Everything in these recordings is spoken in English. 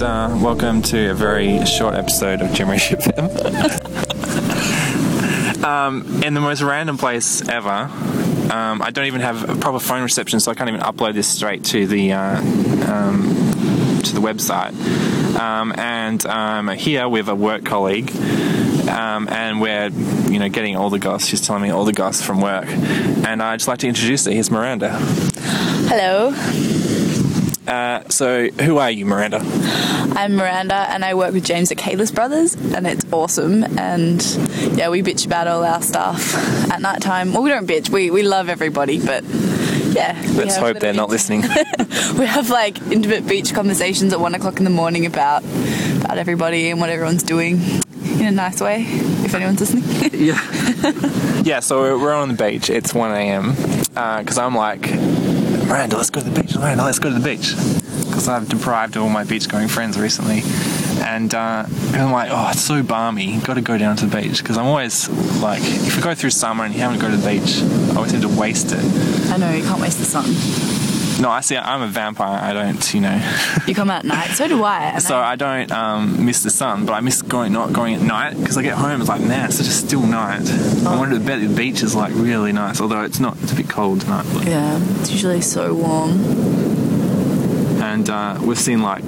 and uh, welcome to a very short episode of Generation FM. um, in the most random place ever. Um, I don't even have a proper phone reception, so I can't even upload this straight to the uh, um, to the website. Um, and um, here with a work colleague, um, and we're you know getting all the goss. She's telling me all the goss from work, and I'd just like to introduce her. Here's Miranda. Hello, Uh, so, who are you, Miranda? I'm Miranda and I work with James at Kailis Brothers and it's awesome and yeah, we bitch about all our stuff at night time. Well, we don't bitch, we, we love everybody, but yeah. Let's hope they're not listening. we have like intimate beach conversations at one o'clock in the morning about about everybody and what everyone's doing in a nice way. If anyone's listening, yeah. yeah, so we're- we're on the beach. It's 1 a.m. Because I'm like, Miranda, let's go to the beach. Miranda, let's go to the beach. Because I've deprived all my beach going friends recently. And, uh, and I'm like, oh, it's so balmy. Got to go down to the beach. Because I'm always like, if we go through summer and you haven't go to the beach, I always tend to waste it. I know you can't waste the sun. No, I see, I'm a vampire. I don't, you know. You come out at night, so do I. So I don't um, miss the sun, but I miss going not going at night because I get home. It's like man, it's such a still night. I wanted to bet the beach is like really nice, although it's not. It's a bit cold tonight. But, yeah, it's usually so warm. And uh, we've seen like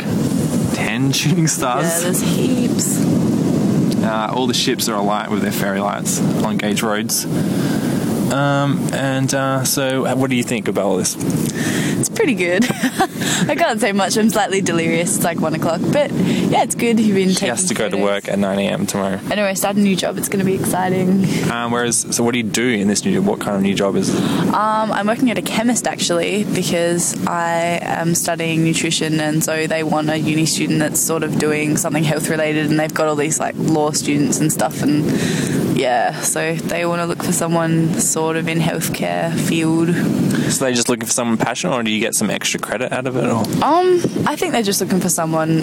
ten shooting stars. Yeah, there's heaps. uh, all the ships are alight with their fairy lights on Gage roads. Um, and uh, so, what do you think about all this? Pretty good. I can't say much. I'm slightly delirious. It's like one o'clock, but yeah, it's good. You've been She taking. has to go to work at 9 a.m. tomorrow. Anyway, I started a new job. It's going to be exciting. Um, whereas, so what do you do in this new job? What kind of new job is it? Um, I'm working at a chemist actually because I am studying nutrition, and so they want a uni student that's sort of doing something health related, and they've got all these like law students and stuff, and yeah, so they want to look for someone sort of in healthcare field. So they're just looking for someone passionate, or do you get some extra credit out of it? Or? Um, I think they're just looking for someone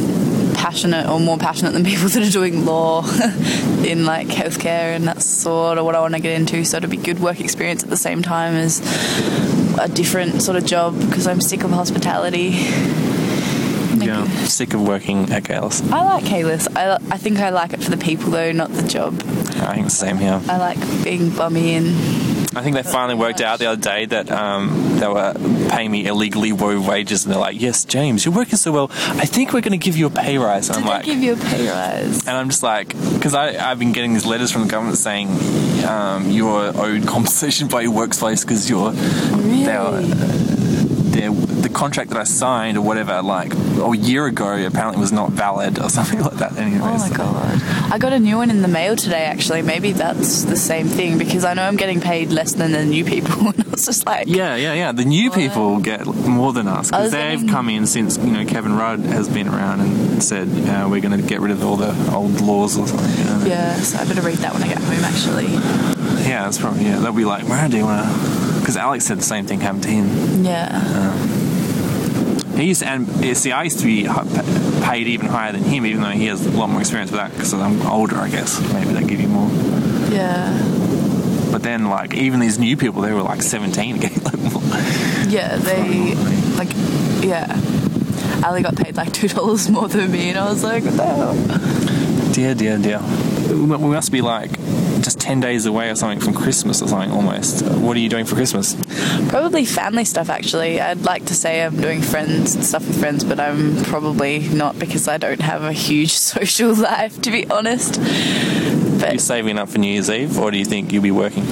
passionate or more passionate than people that are doing law in like healthcare, and that's sort of what I want to get into. So it'll be good work experience at the same time as a different sort of job because I'm sick of hospitality. Yeah, sick of working at Kailis. I like Kailis. I, I think I like it for the people though, not the job. I think it's the same here. I like being bummy and I think they finally worked out the other day that um, they were paying me illegally low wages, and they're like, "Yes, James, you're working so well. I think we're going to give you a pay rise." And did I'm they like, give you a pay rise? and I'm just like, because I've been getting these letters from the government saying um, you're owed compensation by your workplace because you're they're, they're, the contract that I signed or whatever, like a year ago, apparently was not valid or something like that. Anyways, Oh my god. I got a new one in the mail today actually. Maybe that's the same thing because I know I'm getting paid less than the new people and I was just like Yeah, yeah, yeah. The new people get more than us because they've thinking- come in since you know Kevin Rudd has been around and said uh, we're going to get rid of all the old laws or something. You know? Yeah, so I better read that when I get home actually. yeah, that's probably yeah. They'll be like, where do you want to? Because Alex said the same thing happened to him. Yeah. He used to, and see, I used to be paid even higher than him, even though he has a lot more experience with that because I'm older, I guess. Maybe they give you more. Yeah. But then, like, even these new people, they were like 17 getting like more. Yeah, they like yeah. Ali got paid like two dollars more than me and I was like, what the hell? Dear, dear, dear. We we must be like just 10 days away or something from Christmas or something almost. What are you doing for Christmas? Probably family stuff actually. I'd like to say I'm doing friends stuff with friends, but I'm probably not because I don't have a huge social life to be honest. Are you saving up for New Year's Eve or do you think you'll be working?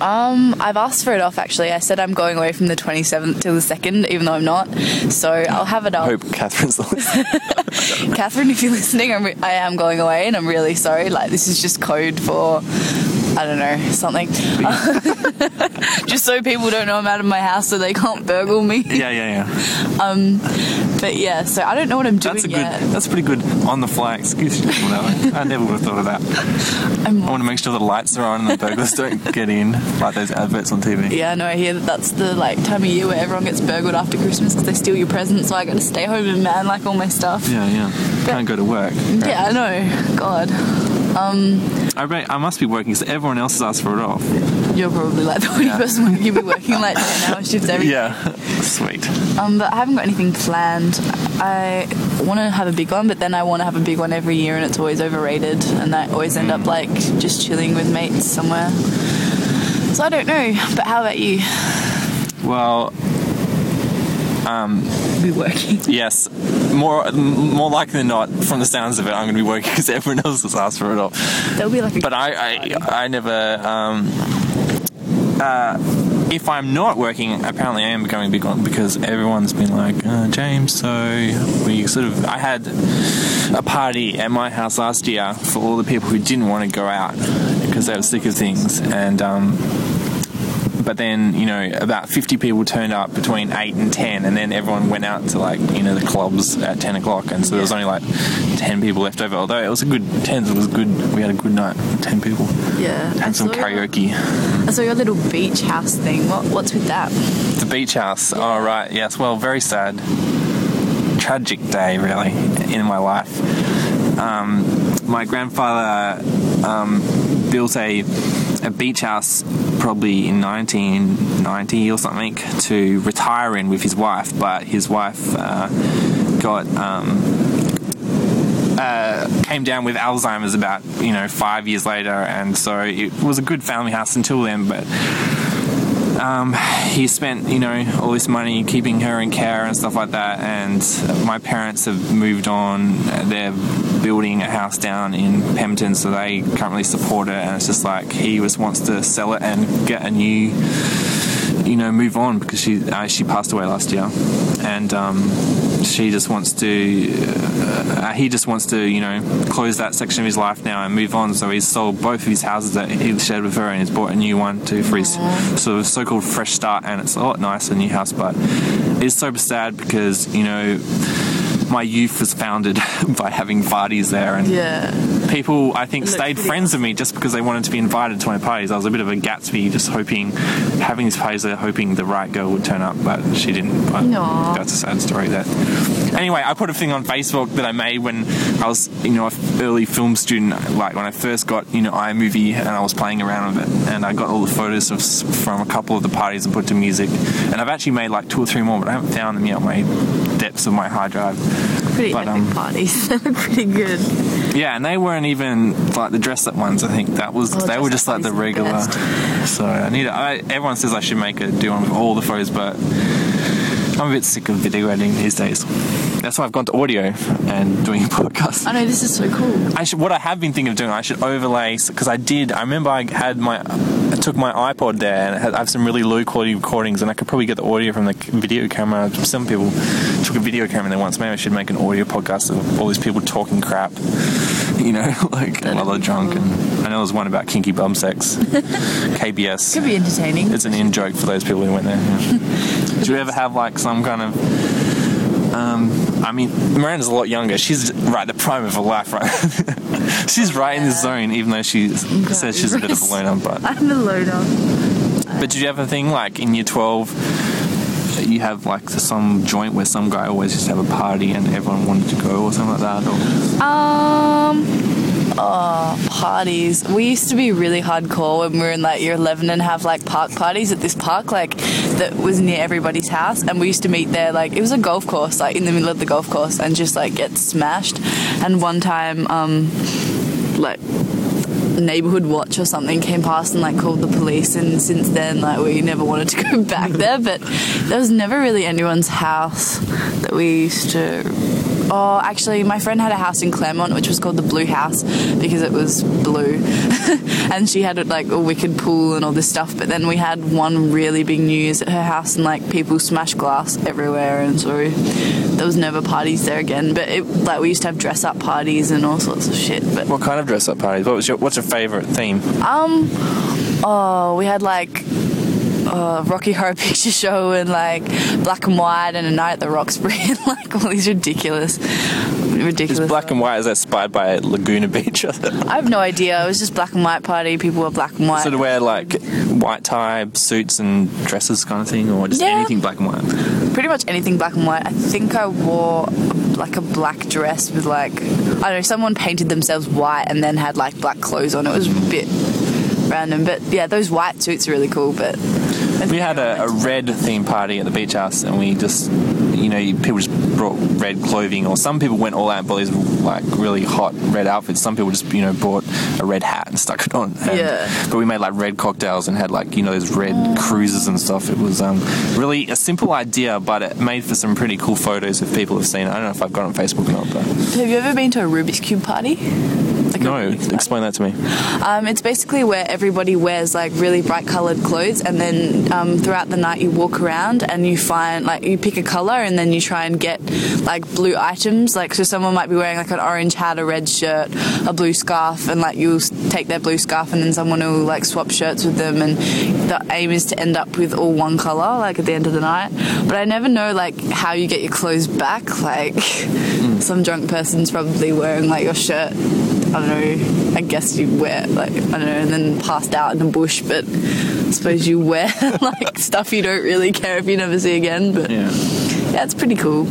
um, I've asked for it off actually. I said I'm going away from the 27th till the 2nd, even though I'm not. So I'll have it I off. hope Catherine's listening. Catherine, if you're listening, I'm re- I am going away, and I'm really sorry. Like this is just code for. I don't know, something. just so people don't know I'm out of my house so they can't burgle me. yeah, yeah, yeah. Um, but yeah, so I don't know what I'm doing That's a good, yet. that's pretty good on the fly excuse. you know, that way. I never would have thought of that. I'm- I want to make sure the lights are on and the burglars don't get in, like those adverts on TV. Yeah, no, I hear that that's the like time of year where everyone gets burgled after Christmas because they steal your presents. So I got to stay home and man like all my stuff. Yeah, yeah. Can't go to work. Yeah, I know. God. Um, I, bet, I must be working because everyone else has asked for it off. You're probably like the only Yeah. person you'll be working like 10 hour shifts every Yeah, sweet. Um, but I haven't got anything planned. I want to have a big one, but then I want to have a big one every year, and it's always overrated. And I always end up mm. like just chilling with mates somewhere. So I don't know. But how about you? Well, um, Be working. yes, more more likely than not, from the sounds of it, I'm going to be working because everyone else has asked for it all. That'll be like a. But I, I, I never. Um, uh, if I'm not working, apparently I am becoming a big one because everyone's been like, uh, James. So we sort of. I had a party at my house last year for all the people who didn't want to go out because they were sick of things, and um, but then you know about 50 people turned up between 8 and 10 and then everyone went out to like you know the clubs at 10 o'clock and so there was only like 10 people left over. Although it was a good 10 it was good we had a good night 10 people. Yeah. I and some your- karaoke. I saw your little beach house thing. What What's with that? the beach house? Oh right yes. Well very sad. Tragic day really in my life. Um, my grandfather um, built a a beach house probably in 1990 or something to retire in with his wife, but his wife uh, got um, uh, came down with Alzheimer's about you know five years later, and so it was a good family house until then, but. Um, he spent, you know, all this money keeping her in care and stuff like that. And my parents have moved on. They're building a house down in Pemberton, so they currently support it. And it's just like he just wants to sell it and get a new, you know, move on because she uh, she passed away last year, and um, she just wants to. Uh, he just wants to, you know, close that section of his life now and move on. So he's sold both of his houses that he shared with her, and he's bought a new one to for his sort of so-called fresh start. And it's a lot nicer, new house, but it's so sad because you know my youth was founded by having parties there, and Yeah. People I think stayed friends with me just because they wanted to be invited to my parties. I was a bit of a Gatsby, just hoping, having these parties there, hoping the right girl would turn up, but she didn't. But Aw. that's a sad story. That anyway, I put a thing on Facebook that I made when I was, you know, an early film student. Like when I first got, you know, iMovie, and I was playing around with it, and I got all the photos of, from a couple of the parties and put to music. And I've actually made like two or three more, but I haven't found them yet on my depths of my hard drive. Pretty But, um, parties. They look pretty good. Yeah, and they weren't even like the dress up ones. I think that was Oh, they were just like the the regular. best. So I need. I, everyone says I should make a do one with all the photos, but I'm a bit sick of video editing these days. That's why I've gone to audio and doing a podcast. I know this is so cool. I should. What I have been thinking of doing, I should overlay because I did. I remember I had my. I took my iPod there and had, I have some really low quality recordings, and I could probably get the audio from the video camera. Some people took a video camera there once. Maybe I should make an audio podcast of all these people talking crap. You know, like That'd while they're drunk. cool. And I know there's one about kinky bum sex. KBS. Could be entertaining. It's an in joke for those people who went there. yeah. Do you ever have like some kind of? Um, I mean, Miranda's a lot younger. She's right the prime of her life, right? she's right in the zone, even though she says she's a bit of a loner. But I'm a loner. but did you have a thing like in year twelve? You have like some joint where some guy always just have a party and everyone wanted to go or something like that. Or, Um, oh, parties. We used to be really hardcore when we were in like year 11 and have like park parties at this park, like that was near everybody's house. And we used to meet there, like it was a golf course, like in the middle of the golf course, and just like get smashed. And one time, um, like neighborhood watch or something came past and like called the police and since then like we never wanted to go back there but there was never really anyone's house that we used to oh actually my friend had a house in Claremont which was called the Blue House because it was blue and she had like a wicked pool and all this stuff but then we had one really big news at her house and like people smashed glass everywhere and so there was never parties there again but it like we used to have dress up parties and all sorts of shit but what kind of dress up parties? What was your What's your favorite theme? um, oh, we had like uh, Rocky Horror Picture Show and like Black and White and a night at the Roxbury and like all these ridiculous, ridiculous. Is black and white is that inspired by Laguna Beach? I have no idea. It was just black and white party. People were black and white. So to wear like white tie suits and dresses kind of thing, or just Yeah. anything black and white. Pretty much anything black and white. I think I wore like a black dress with like I don't know. Someone painted themselves white and then had like black clothes on. It was a bit random. But yeah, those white suits are really cool. But We had a, a red theme party at the beach house, and we just, you know, people just brought red clothing, or some people went all out and bought these like really hot red outfits. Some people just, you know, bought a red hat and stuck it on. And- Yeah. But we made like red cocktails and had like, you know, those red cruises and stuff. It was um, really a simple idea, but it made for some pretty cool photos if people have seen it. I don't know if I've got it on Facebook or not, but have you ever been to a Rubik's Cube party? No, explain that to me. Um, it's basically where everybody wears like really bright colored clothes, and then um, throughout the night you walk around and you find like you pick a color, and then you try and get like blue items. Like so, someone might be wearing like an orange hat, a red shirt, a blue scarf, and like you'll take their blue scarf, and then someone will like swap shirts with them, and the aim is to end up with all one color, like at the end of the night. But I never know like how you get your clothes back. Like some drunk person's probably wearing like your shirt I don't know. I guess you wear like I don't know, and then passed out in the bush. But I suppose you wear like stuff you don't really care if you never see again. But yeah, Yeah. it's pretty cool.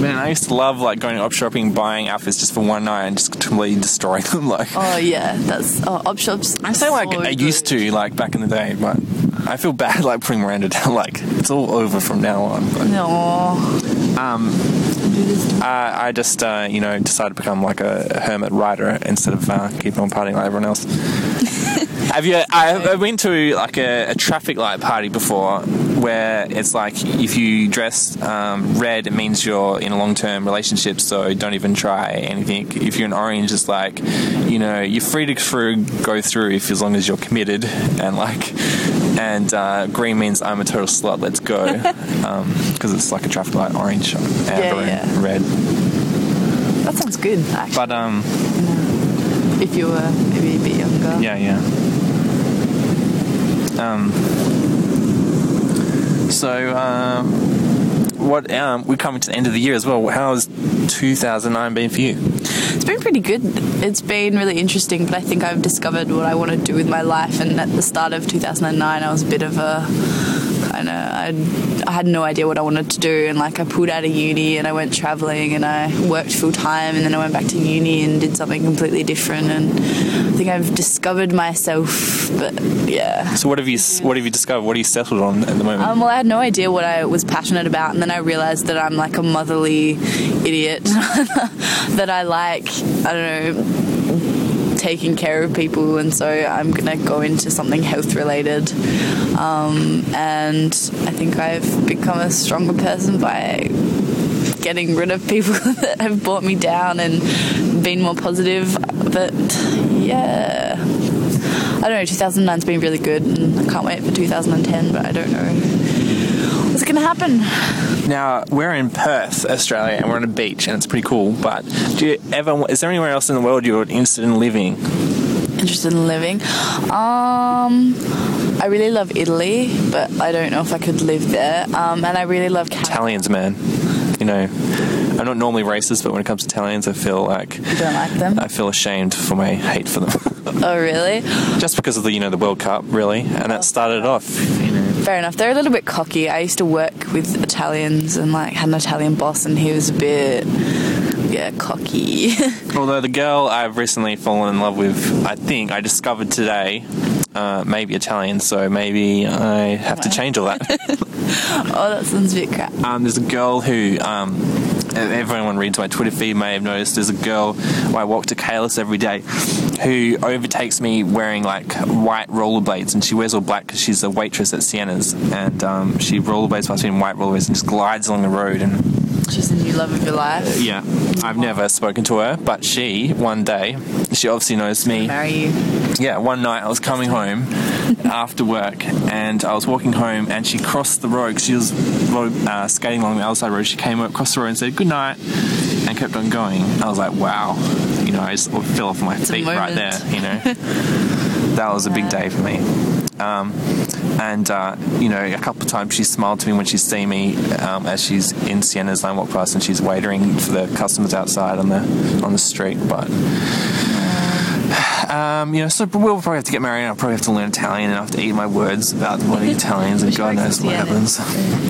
Man, I used to love like going op shopping, buying outfits just for one night and just completely destroying them. Like, Oh yeah, that's oh, op shops. I say like so I used good. to like back in the day, but I feel bad like putting Miranda down. Like it's all over from now on. But, No. um, uh, I just uh, you know decided to become like a hermit writer instead of uh, keeping on partying like everyone else. Have you? I- I've been to like a, a traffic light party before, where it's like if you dress um, red, it means you're in a long-term relationship, so don't even try anything. If you're an orange, it's like you know you're free to through, go through if as long as you're committed, and like and uh, green means I'm a total slut. Let's go, because it's like a traffic light, orange, amber, yeah. and red. That sounds good. Actually, But um, if you were maybe a bit younger. Yeah, yeah. Um. So, um, what? Um, we're coming to the end of the year as well. How's 2009 been for you? It's been pretty good. It's been really interesting, but I think I've discovered what I want to do with my life. And at the start of 2009, I was a bit of a kind of I, I had no idea what I wanted to do, and like I pulled out of uni and I went traveling and I worked full time, and then I went back to uni and did something completely different. And I think I've discovered myself. But yeah. So, what have you? What have you discovered? What are you settled on at the moment? Um, well, I had no idea what I was passionate about, and then I realized that I'm like a motherly idiot. that I like, I don't know, taking care of people, and so I'm gonna go into something health related. Um, and I think I've become a stronger person by getting rid of people that have brought me down and been more positive. But yeah. I don't know, 2009's been really good and I can't wait for 2010, but I don't know to happen. now, we're in Perth, Australia, and we're on a beach, and it's pretty cool. But do you ever? Is there anywhere else in the world you're interested in living? Interested in living. Um, I really love Italy, but I don't know if I could live there. Um, and I really love Canada. Italians, man. You know, I'm not normally racist, but when it comes to Italians, I feel like You don't like them? I feel ashamed for my hate for them. oh, really? just because of the you know the World Cup, really, and that started off. Fair enough. They're a little bit cocky. I used to work with Italians and like had an Italian boss, and he was a bit, yeah, cocky. although the girl I've recently fallen in love with, I think I discovered today, uh, maybe Italian, so maybe I have to change all that. oh, that sounds a bit crap. um, there's a girl who. Um, Everyone reads my Twitter feed may have noticed there's a girl I walk to Kailis every day who overtakes me wearing like white rollerblades and she wears all black because she's a waitress at Sienna's and um, she rollerblades past me in white rollerblades and just glides along the road and She's the new love of your life. Yeah, I've never spoken to her, but she one day she obviously knows me. Marry you. Yeah, one night I was coming home after work and I was walking home and she crossed the road. She was uh, skating along the other side of the road. She came up, crossed the road and said good night and kept on going. I was like, wow, you know, I just fell off my a feet right there. You know, that was a big day for me. Um, and uh, you know, a couple of times she smiled to me when she's seen me um, as she's in Sienna's. I walk past and she's waiting for the customers outside on the on the street. But um, you know, so we'll probably have to get married. and I'll probably have to learn Italian and I have to eat my words about the bloody Italians, and God knows what happens.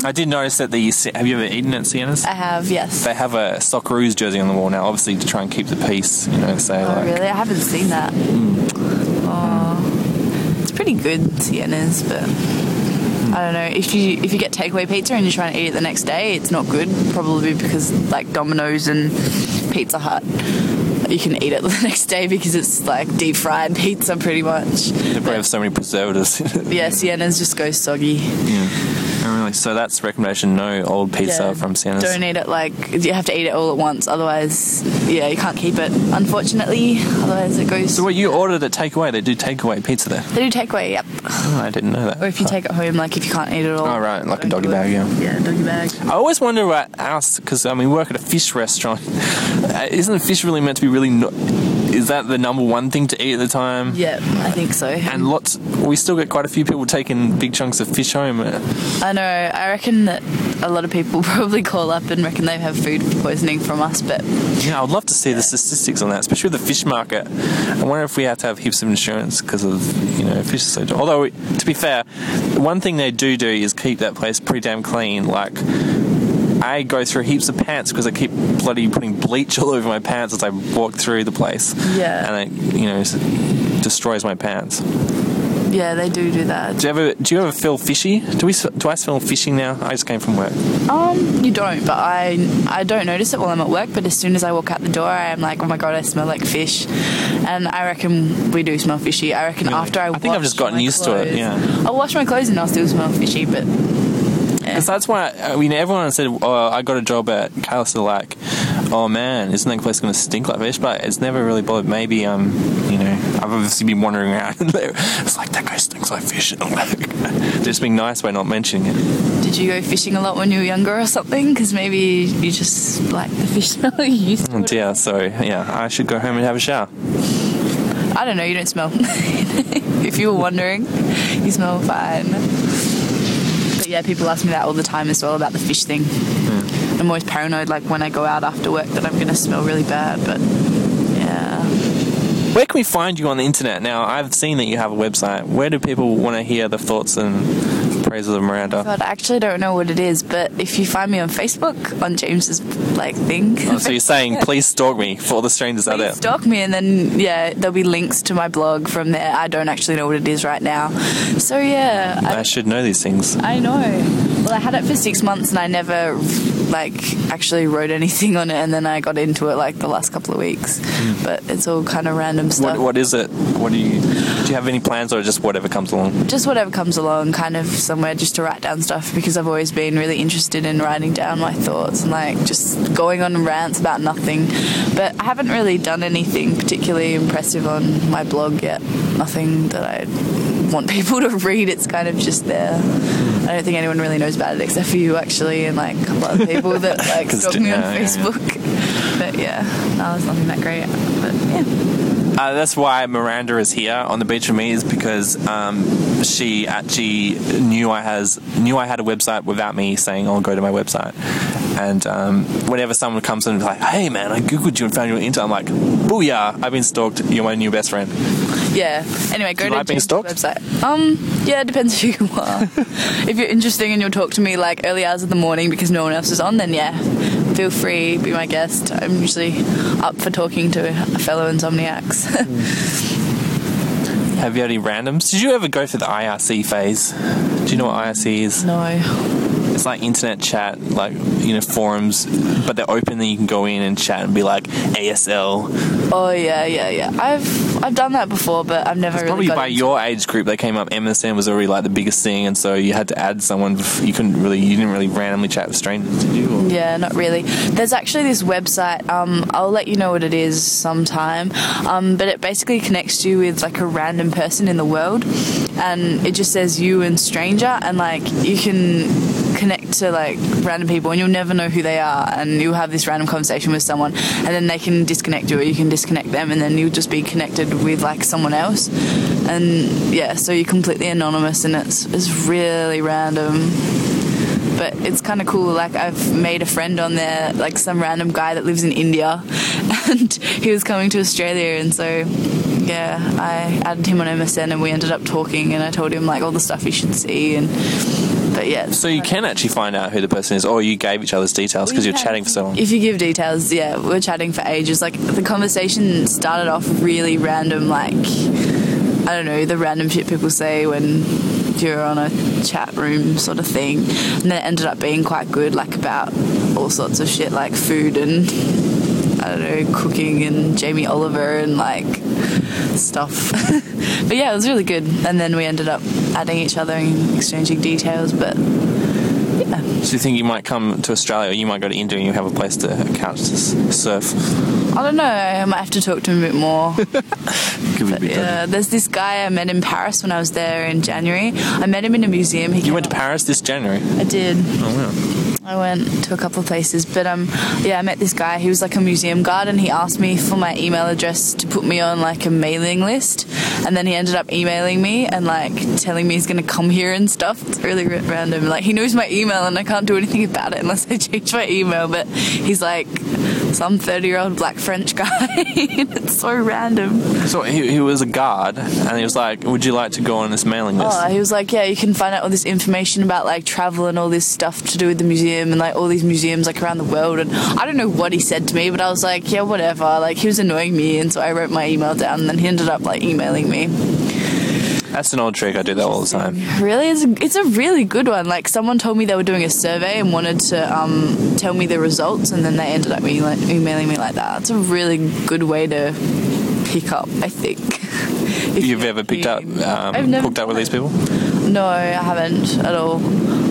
I did notice that the have you ever eaten at Sienna's? I have, yes. They have a Socceroos jersey on the wall now, obviously to try and keep the peace. You know, say Oh, like really? I haven't seen that. Oh. Pretty good Sienna's, but I don't know if you if you get takeaway pizza and you're trying to eat it the next day, it's not good. Probably because like Domino's and Pizza Hut, you can eat it the next day because it's like deep fried pizza pretty much. They probably have so many preservatives. Yeah, Sienna's just go soggy. yeah. Oh. So that's recommendation. No old pizza Yeah, from Sienna's. Don't eat it like you have to eat it all at once, otherwise, yeah, you can't keep it. Unfortunately, otherwise it goes. So what you ordered at takeaway? They do takeaway pizza there. They do takeaway, yep. Oh, I didn't know that. Or if you take it home, like if you can't eat it all. Oh, right, like a doggy do bag, yeah. Yeah, doggy bag. I always wonder about us because I mean, we work at a fish restaurant. Uh, Isn't fish really meant to be really? No- is that the number one thing to eat at the time? Yeah, I think so. And lots, we still get quite a few people taking big chunks of fish home. Uh, I know. I reckon that a lot of people probably call up and reckon they have food poisoning from us, but Yeah, I'd love to see the statistics on that, especially with the fish market. I wonder if we have to have heaps of insurance because of you know fish is so. Although to be fair, one thing they do do is keep that place pretty damn clean. Like I go through heaps of pants because I keep bloody putting bleach all over my pants as I walk through the place. Yeah. and it you know destroys my pants. Yeah, they do do that. Do you ever do you ever feel fishy? Do we do I smell fishy now? I just came from work. Um, you don't, but I I don't notice it while I'm at work. But as soon as I walk out the door, I am like, oh my god, I smell like fish, and I reckon we do smell fishy. I reckon Really? after I, I think I've just gotten used to it, yeah. I'll wash my clothes and I'll still smell fishy, but Because that's why I mean everyone said, "Oh, I got a job at Kailis." They're like, "Oh man, isn't that place going to stink like fish?" But it's never really bothered. Maybe um, you know, I've obviously been wandering around. there. It's like that guy stinks like fish. Just being nice by not mentioning it. did you go fishing a lot when you were younger or something? Because maybe you just like the fish smell. you used to Oh dear. So yeah, I should go home and have a shower. I don't know. You don't smell. if you were wondering, you smell fine. But yeah, people ask me that all the time as well about the fish thing. I'm always paranoid, like when I go out after work, that I'm going to smell really bad. But yeah, Where can we find you on the internet? Now I've seen that you have a website. Where do people want to hear the thoughts and praises of Miranda? God, I actually don't know what it is. But if you find me on Facebook on James's like thing, Oh, so you're saying, please stalk me for all the strangers out there. Stalk me and then yeah there'll be links to my blog from there i don't actually know what it is right now so yeah I, I should know these things. I know well i had it for six months and i never like actually wrote anything on it and then i got into it like the last couple of weeks hmm. but it's all kind of random stuff What, what is it? What do you do? You have any plans, or just whatever comes along? just whatever comes along kind of somewhere just to write down stuff because i've always been really interested in writing down my thoughts and like just going on rants about nothing but i haven't really done anything particularly impressive on my blog yet nothing that i want people to read it's kind of just there i don't think anyone really knows about it except for you actually and like a couple other people that like stalk me on yeah, facebook. But yeah no there's nothing that great but yeah. Uh, that's why Miranda is here on the beach with me is because um, she actually knew I has knew I had a website without me saying, "Oh, go to my website." And um, whenever someone comes in and is like, "Hey, man, I googled you and found you on the I'm like, "Booyah! I've been stalked. You're my new best friend." Yeah. Anyway, go you to like being James' website. Um, yeah, it depends who you are. if you're interesting and you'll talk to me like early hours of the morning because no one else is on, then yeah, feel free, be my guest. I'm usually up for talking to fellow insomniacs. Have you had any randoms? Did you ever go through the IRC phase? Do you know what IRC is? no. It's like internet chat, like you know forums, but they're open. Then you can go in and chat and be like ASL. Oh yeah, yeah, yeah. I've I've done that before, but I've never really Probably by your age group, they came up. MSN was already like the biggest thing, and so you had to add someone. You couldn't really, you didn't really randomly chat with strangers, did you? Or- Yeah, not really. There's actually this website. Um, I'll let you know what it is sometime. Um, but it basically connects you with like a random person in the world, and it just says you and stranger, and like you can connect to like random people, and you'll never know who they are, and you'll have this random conversation with someone, and then they can disconnect you, or you can disconnect them, and then you'll just be connected with like someone else, and yeah, so you're completely anonymous, and it's it's really random but it's kind of cool. Like I've made a friend on there, like some random guy that lives in India, and he was coming to Australia, and so yeah, I added him on MSN, and we ended up talking, and I told him like all the stuff he should see, and but yeah. So you can actually find out who the person is, or you gave each other's details because you're chatting for so long. If you give details, yeah, we we're chatting for ages. Like the conversation started off really random, like I don't know the random shit people say when you're on a chat room sort of thing, and then it ended up being quite good, like about all sorts of shit like food and I don't know cooking and Jamie Oliver and like stuff. but yeah, it was really good. And then we ended up adding each other and exchanging details. But yeah, Do you think you might come to Australia? or You might go to India and you have a place to a couch to surf. I don't know. I might have to talk to him a bit more. Be yeah, there's this guy I met in Paris when I was there in January. I met him in a museum. He You went to Paris this January. I did. Oh I went to a couple of places, but um, yeah, I met this guy. He was like a museum guard, and he asked me for my email address to put me on like a mailing list. And then he ended up emailing me and like telling me he's gonna come here and stuff. It's really random. Like he knows my email, and I can't do anything about it unless I change my email. But he's like some thirty-year-old black French guy. it's so random. So he, he was a guard, and he was like, "Would you like to go on this mailing list?" Oh, he was like, yeah, you can find out all this information about like travel and all this stuff to do with the museum and like all these museums like around the world. And I don't know what he said to me, but I was like, yeah, whatever. Like he was annoying me, and so I wrote my email down, and then he ended up like emailing me. That's an old trick. I do that all the time. Really, it's a, it's a really good one. Like someone told me they were doing a survey and wanted to um, tell me the results, and then they ended up me, like, emailing me like that. It's a really good way to pick up. I think. If You've ever picked up, um, I've never hooked up with these people? No, I haven't at all.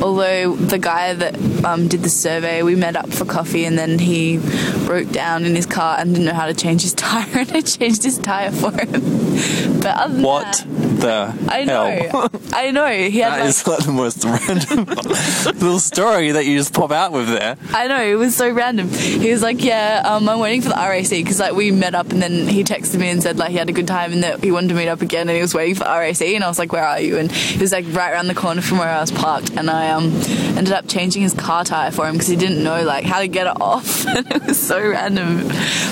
Although the guy that um, did the survey, we met up for coffee, and then he broke down in his car and didn't know how to change his tire, and I changed his tire for him. But other than What that, the I know, hell? I know. He had That like, is like the most random little story that you just pop out with there. I know it was so random. He was like, "Yeah, um, I'm waiting for the RAC because like we met up, and then he texted me and said like he had a good time and that he wanted to meet up again, and he was waiting for the RAC, and I was like, "Where are you?" And he was like right around the corner from where I was parked, and I um ended up changing his car tire for him because he didn't know like how to get it off, and it was so random.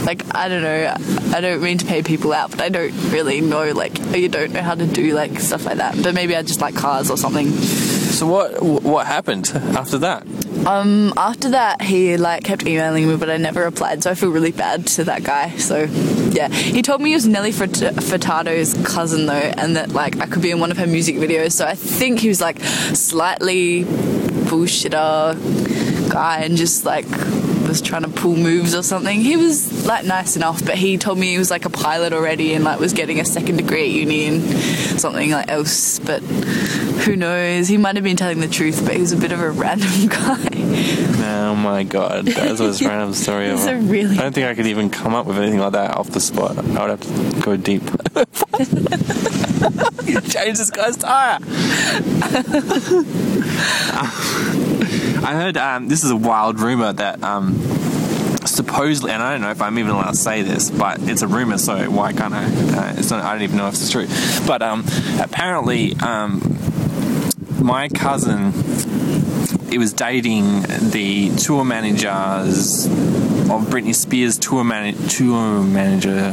Like I don't know, I don't mean to pay people out, but I don't really know like you don't know how to do like stuff like that. But maybe I just like cars or something. So what what happened after that? Um, after that, he like kept emailing me, but I never replied, so I feel really bad to that guy. So, yeah, he told me he was Nelly Furt- Furtado's cousin though, and that like I could be in one of her music videos. So I think he was like slightly bullshitter guy and just like was trying to pull moves or something. He was like nice enough, but he told me he was like a pilot already and like was getting a second degree at uni and something like else. But who knows? He might have been telling the truth, but he was a bit of a random guy. Oh my god, that's the most random story It's ever. a really- I don't think I could even come up with anything like that off the spot. I would have to go deep. you changed this guy's tire. I heard um, this is a wild rumor that um, supposedly, and I don't know if I'm even allowed to say this, but it's a rumor, so why can't I? Uh, it's not, I don't even know if it's true. But um, apparently, um, my cousin, it was dating the tour managers of Britney Spears tour, man- tour manager.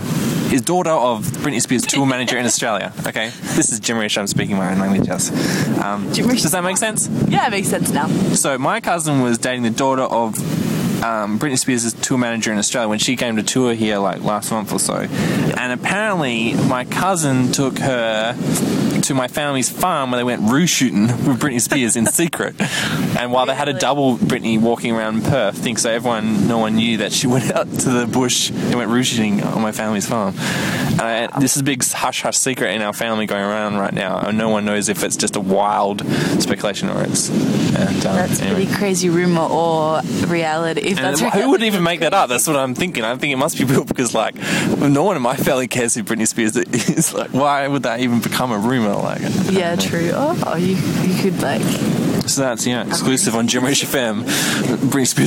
His daughter of Britney Spears tour manager in Australia. Okay, this is Jimmerish. I'm speaking my own language. Yes. Um, does that make sense? Yeah, it makes sense now. So my cousin was dating the daughter of um, Britney Spears' tour manager in Australia when she came to tour here like last month or so, and apparently my cousin took her to my family's farm where they went roo shooting with Britney Spears in secret. And while they had a double Britney walking around Perth, think so everyone, no one knew that she went out to the bush and went roo shooting on my family's farm. Uh, this is a big hush hush secret in our family going around right now, and no one knows if it's just a wild speculation or it's. And um, That's anyway. pretty crazy rumor or reality. If And that's who would even make that up? That's what I'm thinking. I think it must be real because, like, no one in my family cares who Britney Spears is. Like, why would that even become a rumor? Like, Yeah, true. Oh, oh, you you could like. So that's yeah, exclusive on Jimmerish FM.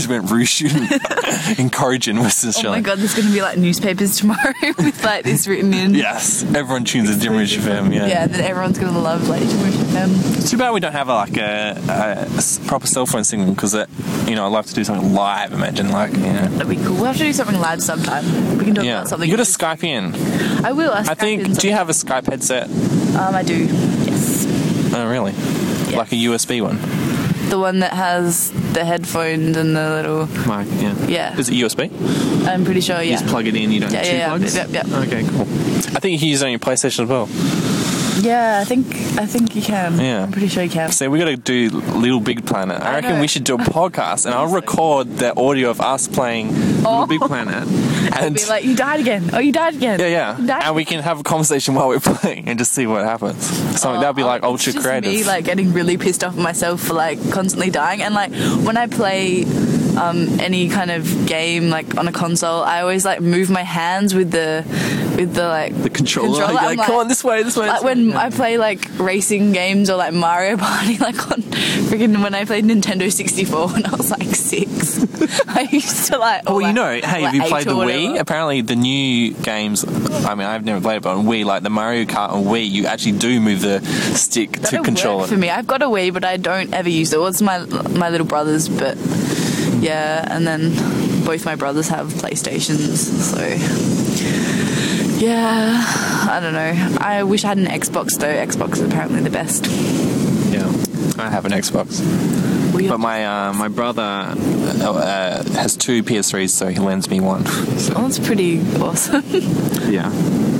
Went roo shooting in Corrigin, Western Oh my god, there's gonna be like newspapers tomorrow with like this written in. Yes, everyone tunes in Jimmerish FM. Yeah. Yeah, that everyone's gonna love like Jimmerish FM. It's too bad we don't have like a, a proper cell phone signal because you know I'd love to do something live. Imagine like you know. That'd be cool. We'll have to do something live sometime. We can talk Yeah, about something. you got to Skype in. I will. I'll I Skype think. in Do you have a Skype headset? Um, I do. Yes. Oh, really? Like a USB one? The one that has the headphones and the little. Like, yeah. Yeah. Is it USB? I'm pretty sure. You Yeah. just plug it in. You don't Yeah, have two yeah, yeah. plugs. Yep, yep. Okay, cool. I think you can use it on your PlayStation as well. Yeah, I think I think you can. Yeah. I'm pretty sure you can. So we got to do Little Big Planet. I, I reckon know. we should do a podcast, and I'll record the audio of us playing Little Big oh. Planet, and Be like, you died again. Oh, you died again. yeah, yeah, You died and we can have a conversation while we're playing and just see what happens. Something that'd be oh, like Oh, ultra it's just creative. Me like getting really pissed off at myself for like constantly dying, and like when I play um, any kind of game like on a console, I always like move my hands with the with the like the controller, controller. You're like, come on this way, this way. Like this when Yeah. I play like racing games or like Mario Party, like on freaking when I played Nintendo 64 when I was like six, I used to like. Well, you know, like, hey, have you played the Wii? Apparently, the new games. I mean, I've never played it, but on Wii, like the Mario Kart on Wii, you actually do move the stick to That'll control work it. for me. I've got a Wii, but I don't ever use it. Well, it's my my little brother's, but yeah, and then both my brothers have PlayStations, so yeah, I don't know. I wish I had an Xbox though. Xbox is apparently the best. Yeah, I have an Xbox, Well, but my uh, my brother uh, uh, has two PS3s, so he lends me one. So, oh, that's pretty awesome. yeah.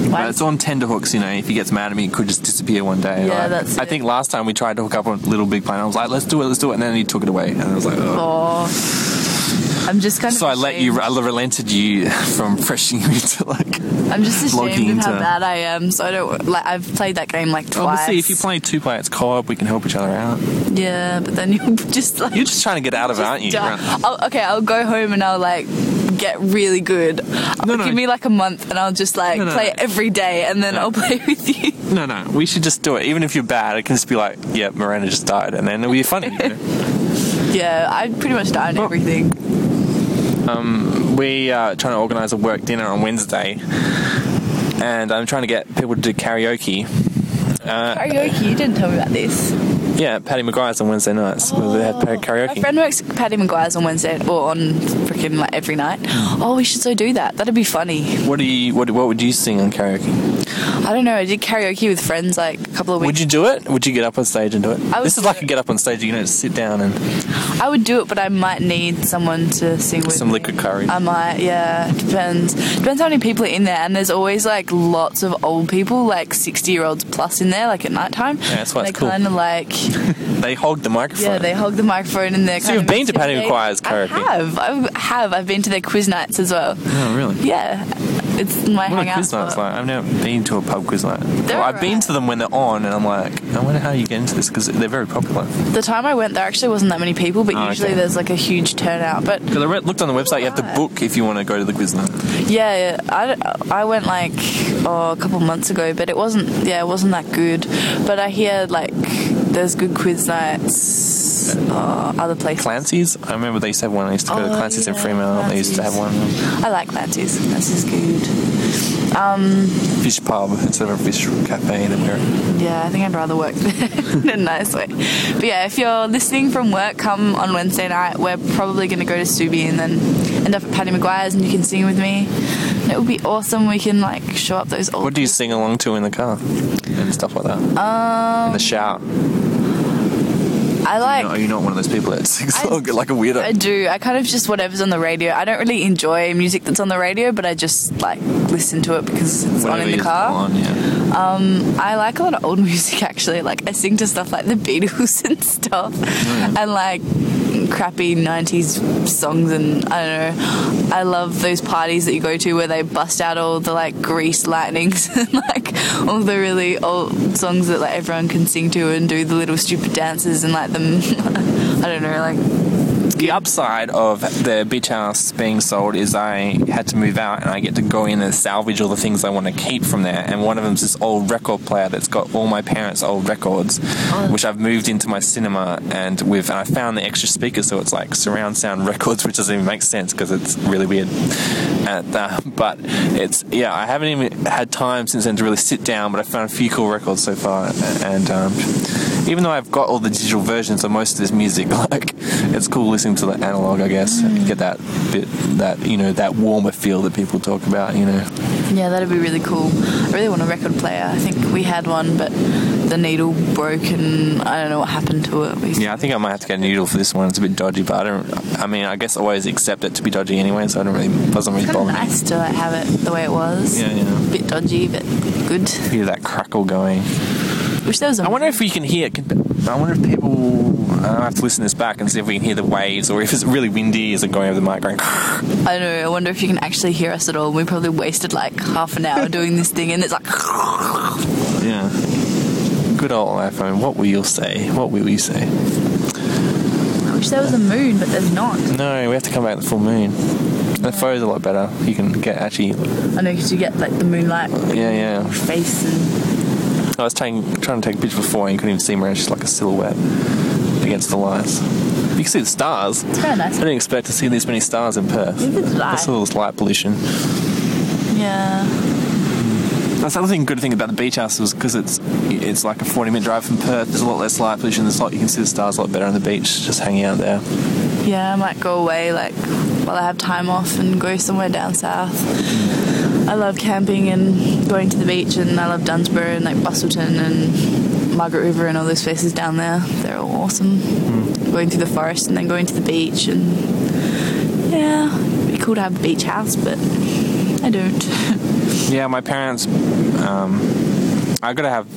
But it's on tenderhooks, you know. If he gets mad at me, it could just disappear one day. Yeah, Like, that's I it. think last time we tried to hook up on Little Big Planet, I was like, "Let's do it, let's do it," and then he took it away, and I was like, "Oh." oh, I'm just kind of. So I let you. I relented you from pressuring you to like. I'm just ashamed of how bad I am. So I don't like. I've played that game like twice. Obviously, if you play two players co-op, we can help each other out. yeah, but then you just like You're just trying to get out of it, aren't you? I'll, okay, I'll go home and I'll like get really good. No, no. Give me like a month and I'll just like No, play every day and then. I'll play with you. No, no, we should just do it. Even if you're bad, it can just be like, "Yeah, Miranda just died," and then it'll be funny. you know? Yeah, I pretty much died on Well- everything. we are trying to organise a work dinner on Wednesday, and I'm trying to get people to do karaoke. Uh, Karaoke, you didn't tell me about this. Yeah, Paddy Maguire's on Wednesday nights. where they had oh. My karaoke. friend works Paddy Maguire's on Wednesday or on freaking like every night. Hmm. Oh, we should so do that. That'd be funny. What do you? What, what would you sing on karaoke? I don't know. I did karaoke with friends like a couple of weeks. Would you do it? Would you get up on stage and do it? I would This is do like it. a get up on stage. You know, just sit down and I would do it, but I might need someone to sing with some me. liquid courage. I might, yeah. Depends. Depends how many people are in there, and there's always like lots of old people, like sixty year olds plus in there, like at night time. Yeah, that's why they it's cool. kind of like, they hog the microphone. yeah, they hog the microphone and they're. So kind you've of been to Paddy. Maguire's karaoke? I have. I have. I've been to their quiz nights as well. Oh, really? Yeah, it's my What hangout spot. like. I've never been to a pub quiz night. Well, I've been to them when they're on, and I'm like, I wonder how you get into this because they're very popular. The time I went, there actually wasn't that many people, but Oh, usually okay. there's like a huge turnout. But Because I looked on the website, you have to book if you want to go to the quiz night. Yeah, yeah. I, I went like oh, a couple months ago, but it wasn't. Yeah, it wasn't that good. But I hear like there's good quiz nights. Uh, other places. Clancy's, I remember they used to have one. I used to go to Oh, Clancy's in yeah, Fremantle. They used to have one. I like Clancy's. Is good. Fish pub instead of a fish cafe that we're. Yeah, I think I'd rather work there in a nice way. But yeah, if you're listening from work, come on Wednesday night. We're probably going to go to Subi and then end up at Paddy Maguire's, and you can sing with me. And it would be awesome. We can like show up those old. What do you sing along to in the car and stuff like that? Um, in the shower. I like. Are you not one of those people that sings I- like a weirdo? I do. I kind of just whatever's on the radio. I don't really enjoy music that's on the radio, but I just like listen to it because it's on in the car. on, yeah. Um, I like a lot of old music actually. Like I sing to stuff like the Beatles and stuff, oh, and like crappy '90s songs. And I don't know. I love those parties that you go to where they bust out all the like Grease lightnings and like all the really old songs that like everyone can sing to and do the little stupid dances and like them. I don't know, like The upside of the beach house being sold is I had to move out and I get to go in and salvage all the things I want to keep from there. And one of them is this old record player that's got all my parents' old records, which I've moved into my cinema and with. And I found the extra speakers, so it's like surround sound records, which doesn't even make sense because it's really weird. And, uh, but it's yeah, I haven't even had time since then to really sit down. But I found a few cool records so far, and. Um, even though I've got all the digital versions of most of this music, like it's cool listening to the analog. I guess Mm. get that bit, that you know, that warmer feel that people talk about. You know, Yeah, that'd be really cool. I really want a record player. I think we had one, but the needle broke and I don't know what happened to it. We- yeah, I think I might have to get a needle for this one. It's a bit dodgy, but I don't. I mean, I guess I always accept it to be dodgy anyway, so I don't really doesn't really Kind of bother me. nice to like, have it the way it was. Yeah, yeah. Bit dodgy, but good. Hear that crackle going. Wish there was a I wonder if we can hear. Can, I wonder if people. I have to listen to this back and see if we can hear the waves, or if it's really windy, is it going over the mic going? I don't know. I wonder if you can actually hear us at all. We probably wasted like half an hour doing this thing, and it's like. yeah. Good old iPhone. What will you say? What will you say? I wish there was a moon, but there's not. No, we have to come back to the full moon. The photo's a lot better. You can get actually. I know because you get like the moonlight Yeah, yeah. face and I was taking, trying to take a picture before and you couldn't even see me. It's just like a silhouette against the lights. You can see the stars. it's very nice. I didn't expect to see this many stars in Perth. Neither did I. That's a little light pollution. Yeah. That's the other thing, good thing about the beach house was because it's it's like a 40 minute drive from Perth. There's a lot less light pollution. There's a lot, you can see the stars a lot better on the beach, just hanging out there. Yeah, I might go away like while I have time off and go somewhere down south. I love camping and going to the beach, and I love Dunsborough and like Busselton and Margaret River and all those places down there. They're all awesome. Going through the forest and then going to the beach, and yeah, it'd be cool to have a beach house, but I don't. Yeah, my parents. Um, I gotta have.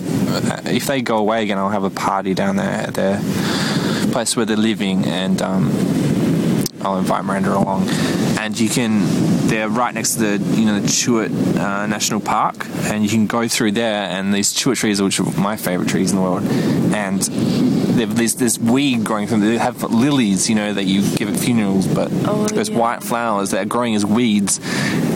If they go away again, I'll have a party down there at their place where they're living, and um, I'll invite Miranda along. And you can. They're right next to the you know the Tuart uh, National Park, and you can go through there. And these Tuart trees, which are my favourite trees in the world, and there's this weed growing from. They have lilies, you know, that you give at funerals, but Oh, those yeah. white flowers that are growing as weeds.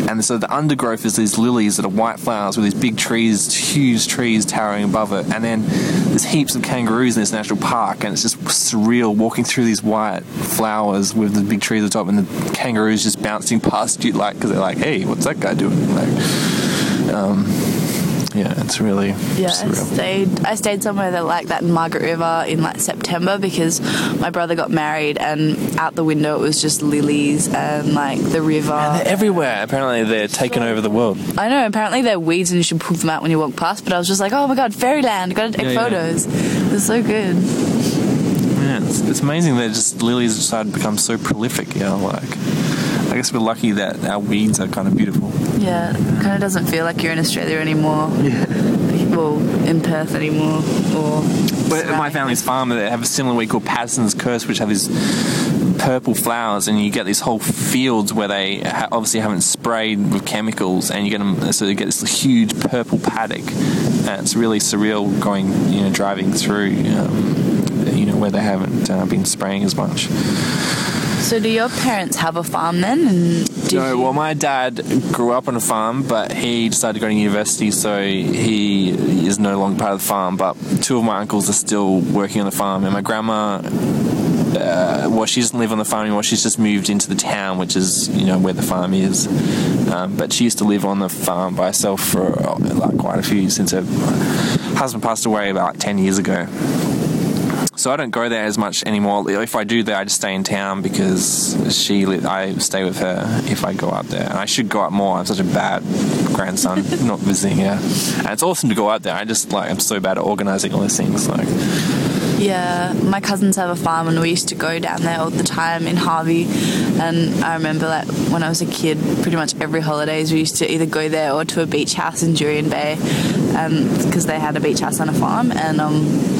And so the undergrowth is these lilies that are white flowers with these big trees, huge trees towering above it. And then there's heaps of kangaroos in this national park, and it's just surreal walking through these white flowers with the big trees at the top, and the kangaroos just bouncing past you, like because they're like, "Hey, what's that guy doing?" Like, um, yeah, it's really Yeah, I stayed. I stayed somewhere that like that in Margaret River in like September because my brother got married, and out the window it was just lilies and like the river. They're everywhere. Apparently, they're taking over the world. I know. Apparently they're weeds and you should pull them out when you walk past. But I was just like, oh my god, fairyland! Got to take Yeah, yeah. photos. It's so good. Yeah, it's, it's amazing that just lilies decided to become so prolific. You know, like I guess we're lucky that our weeds are kind of beautiful. Yeah, it kind of doesn't feel like you're in Australia anymore. Yeah. Well, in Perth anymore, or But my family's farm, they have a similar weed called Paterson's Curse, which have these purple flowers, and you get these whole fields where they ha- obviously haven't sprayed with chemicals, and you get them, so you get this huge purple paddock. And it's really surreal going, you know, driving through, um, you know, where they haven't uh, been spraying as much. So, do your parents have a farm then? And No, well, my dad grew up on a farm, but he decided to go to university, so he is no longer part of the farm. But two of my uncles are still working on the farm, and my grandma, uh, well, she doesn't live on the farm anymore. She's just moved into the town, which is you know where the farm is. Um, but she used to live on the farm by herself for uh, like quite a few years since her husband passed away about ten years ago. So I don't go there as much anymore. If I do there, I just stay in town because she. Li- I stay with her if I go up there, and I should go up more. I'm such a bad grandson, not visiting her. And it's awesome to go out there. I just like I'm so bad at organizing all these things. Like, Yeah, my cousins have a farm, and we used to go down there all the time in Harvey. And I remember, like, when I was a kid, pretty much every holidays we used to either go there or to a beach house in Jurien Bay, because they had a beach house on a farm. And um,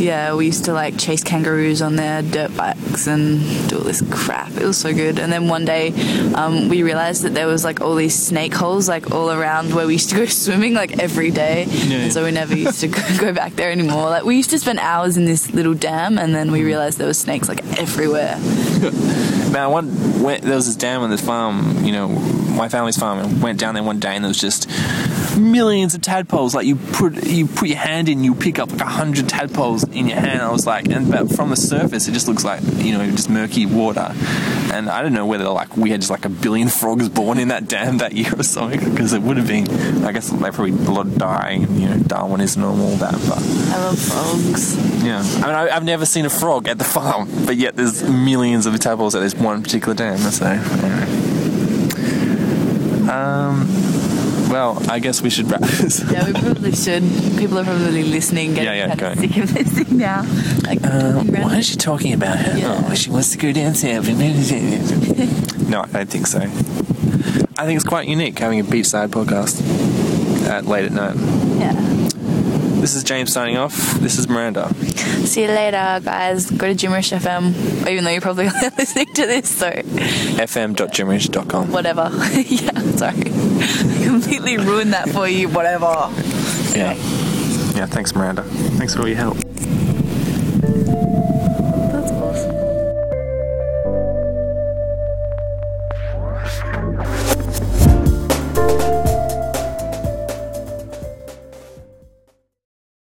yeah, we used to like chase kangaroos on their dirt bikes and do all this crap. It was so good. And then one day, um, we realized that there was like all these snake holes like all around where we used to go swimming like every day. Yeah. And so we never used to go, go back there anymore. Like we used to spend hours in this little dam, and then we realized there were snakes like everywhere. man, one went, there was this dam on this farm. You know, my family's farm. And went down there one day, and there was just millions of tadpoles. Like you put you put your hand in, you pick up like a hundred tadpoles in your hand. I was like, and but from the surface, it just looks like you know just murky water. And I don't know whether like we had just like a billion frogs born in that dam that year or something, because it would have been. I guess they probably a lot dying, and you know Darwinism and all that. But I love frogs. yeah, I mean I, I've never seen a frog at the farm, but yet there's millions of tadpoles at this one particular dam. So anyway. Um. Well, I guess we should wrap this. Yeah, we probably should. People are probably listening, getting Yeah, yeah, kind of sick of this thing now. Like, Uh, is she talking about her? Yeah. Oh, she wants to go down south. no, I don't think so. I think it's quite unique having a beachside podcast at late at night. This is James signing off. This is Miranda. See you later, guys. Go to Jimmerish FM, even though you're probably listening to this, so fm.jimmerish.com. whatever. yeah, sorry. Completely ruined that for you, whatever. Yeah. Yeah, thanks, Miranda. Thanks for all your help.